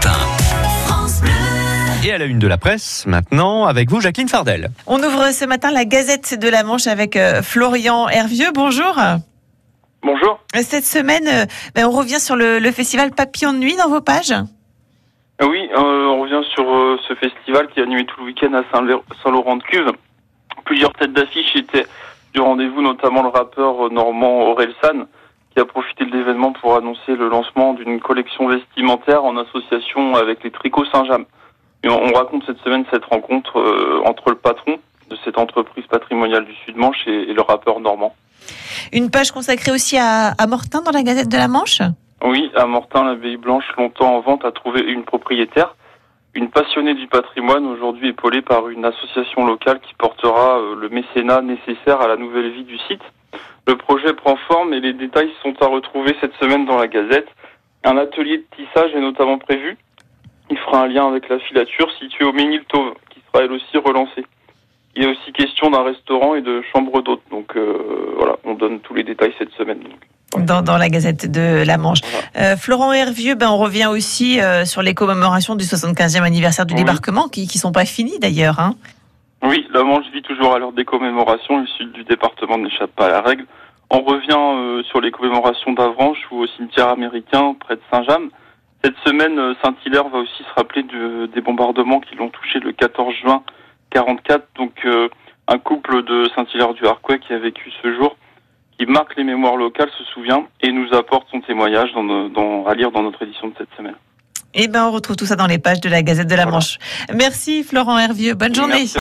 Cotentin. Et à la une de la presse, maintenant, avec vous, Jacqueline Fardel. On ouvre ce matin la Gazette de la Manche avec euh, Florian Hervieux. Bonjour. Bonjour. Cette semaine, euh, ben, on revient sur le, festival Papillon de Nuit dans vos pages. Oui, euh, on revient sur ce festival qui est animé tout le week-end à Saint- Saint-Laurent-de-Cuve. Plusieurs têtes d'affiche étaient du rendez-vous, notamment le rappeur normand Aurel San, qui a profité de l'événement pour annoncer le lancement d'une collection vestimentaire en association avec les Tricots Saint-James. Et on, on raconte cette semaine cette rencontre euh, entre le patron de cette entreprise patrimoniale du Sud-Manche et, et le rappeur normand. Une page consacrée aussi à, à Mortain dans la Gazette de la Manche? Oui, à Mortain, l'abbaye blanche, longtemps en vente, a trouvé une propriétaire, une passionnée du patrimoine, aujourd'hui épaulée par une association locale qui portera euh, le mécénat nécessaire à la nouvelle vie du site. Le projet prend forme et les détails sont à retrouver cette semaine dans la Gazette. Un atelier de tissage est notamment prévu. Il fera un lien avec la filature située au Méniltauve, qui sera elle aussi relancée. Il est aussi question d'un restaurant et de chambres d'hôtes. Donc euh, voilà, on donne tous les détails cette semaine. Donc. Dans, dans la Gazette de la Manche. Euh, Florent Hervieux, ben, on revient aussi euh, sur les commémorations du 75e anniversaire du Oui. débarquement, qui ne sont pas finies d'ailleurs. Hein. Oui, la Manche vit toujours à l'heure des commémorations. Le sud du département n'échappe pas à la règle. On revient euh, sur les commémorations d'Avranches ou au cimetière américain près de Saint-James. Cette semaine, euh, Saint-Hilaire va aussi se rappeler de- des bombardements qui l'ont touché le 14 juin 44. Donc, euh, un couple de Saint-Hilaire du Harcouët qui a vécu ce jour, qui marque les mémoires locales, se souvient et nous apporte son témoignage dans, nos- dans- à lire dans notre édition de cette semaine. Et ben, on retrouve tout ça dans les pages de la Gazette de la Voilà. Manche. Merci Florent Hervieux. Bonne journée. Merci.